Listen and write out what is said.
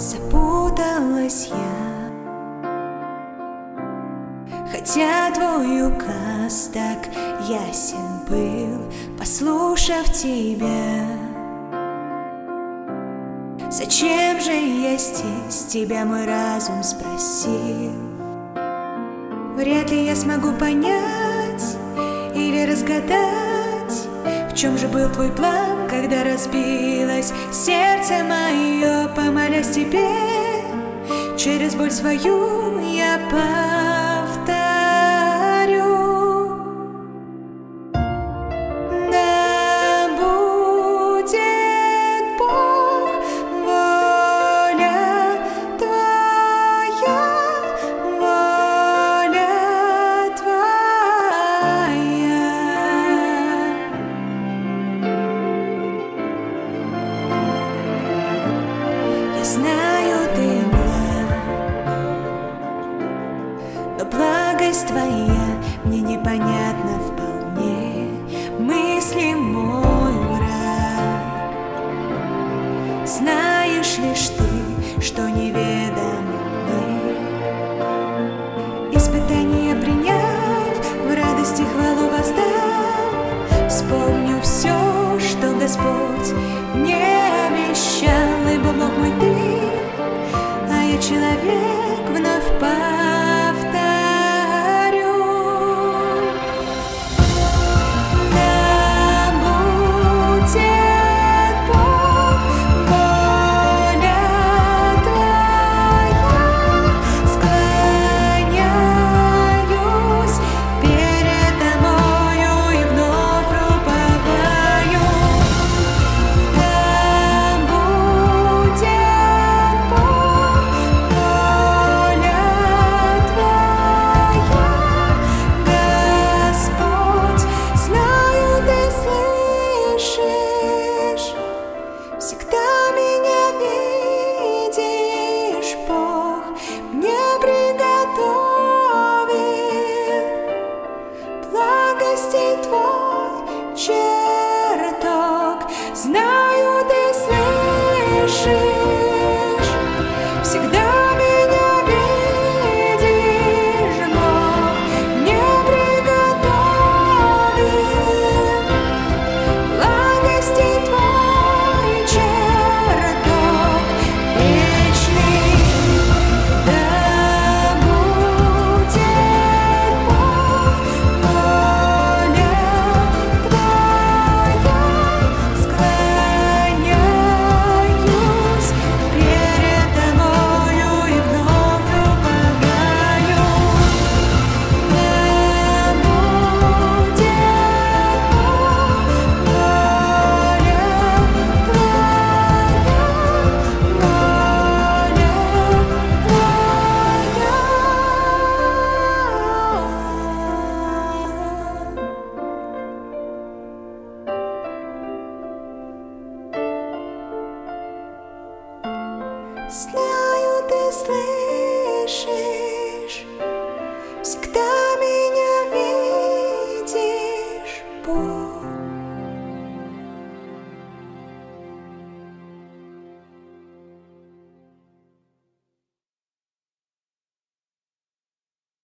запуталась я. Хотя твой указ так ясен был, послушав тебя. Зачем же я здесь, тебя мой разум спросил. Вряд ли я смогу понять или разгадать В чем же был твой план, когда разбилось сердце мое тебе, через боль свою я повторю. Знаю, ты благ, но благость твоя мне непонятна вполне. Мысли мой враг. Знаешь лишь ты, что неведомо мне. Испытания приняв, в радости хвалу воздав, вспомню все, что Господь человек вновь повторю. Знаю, ты слышишь, всегда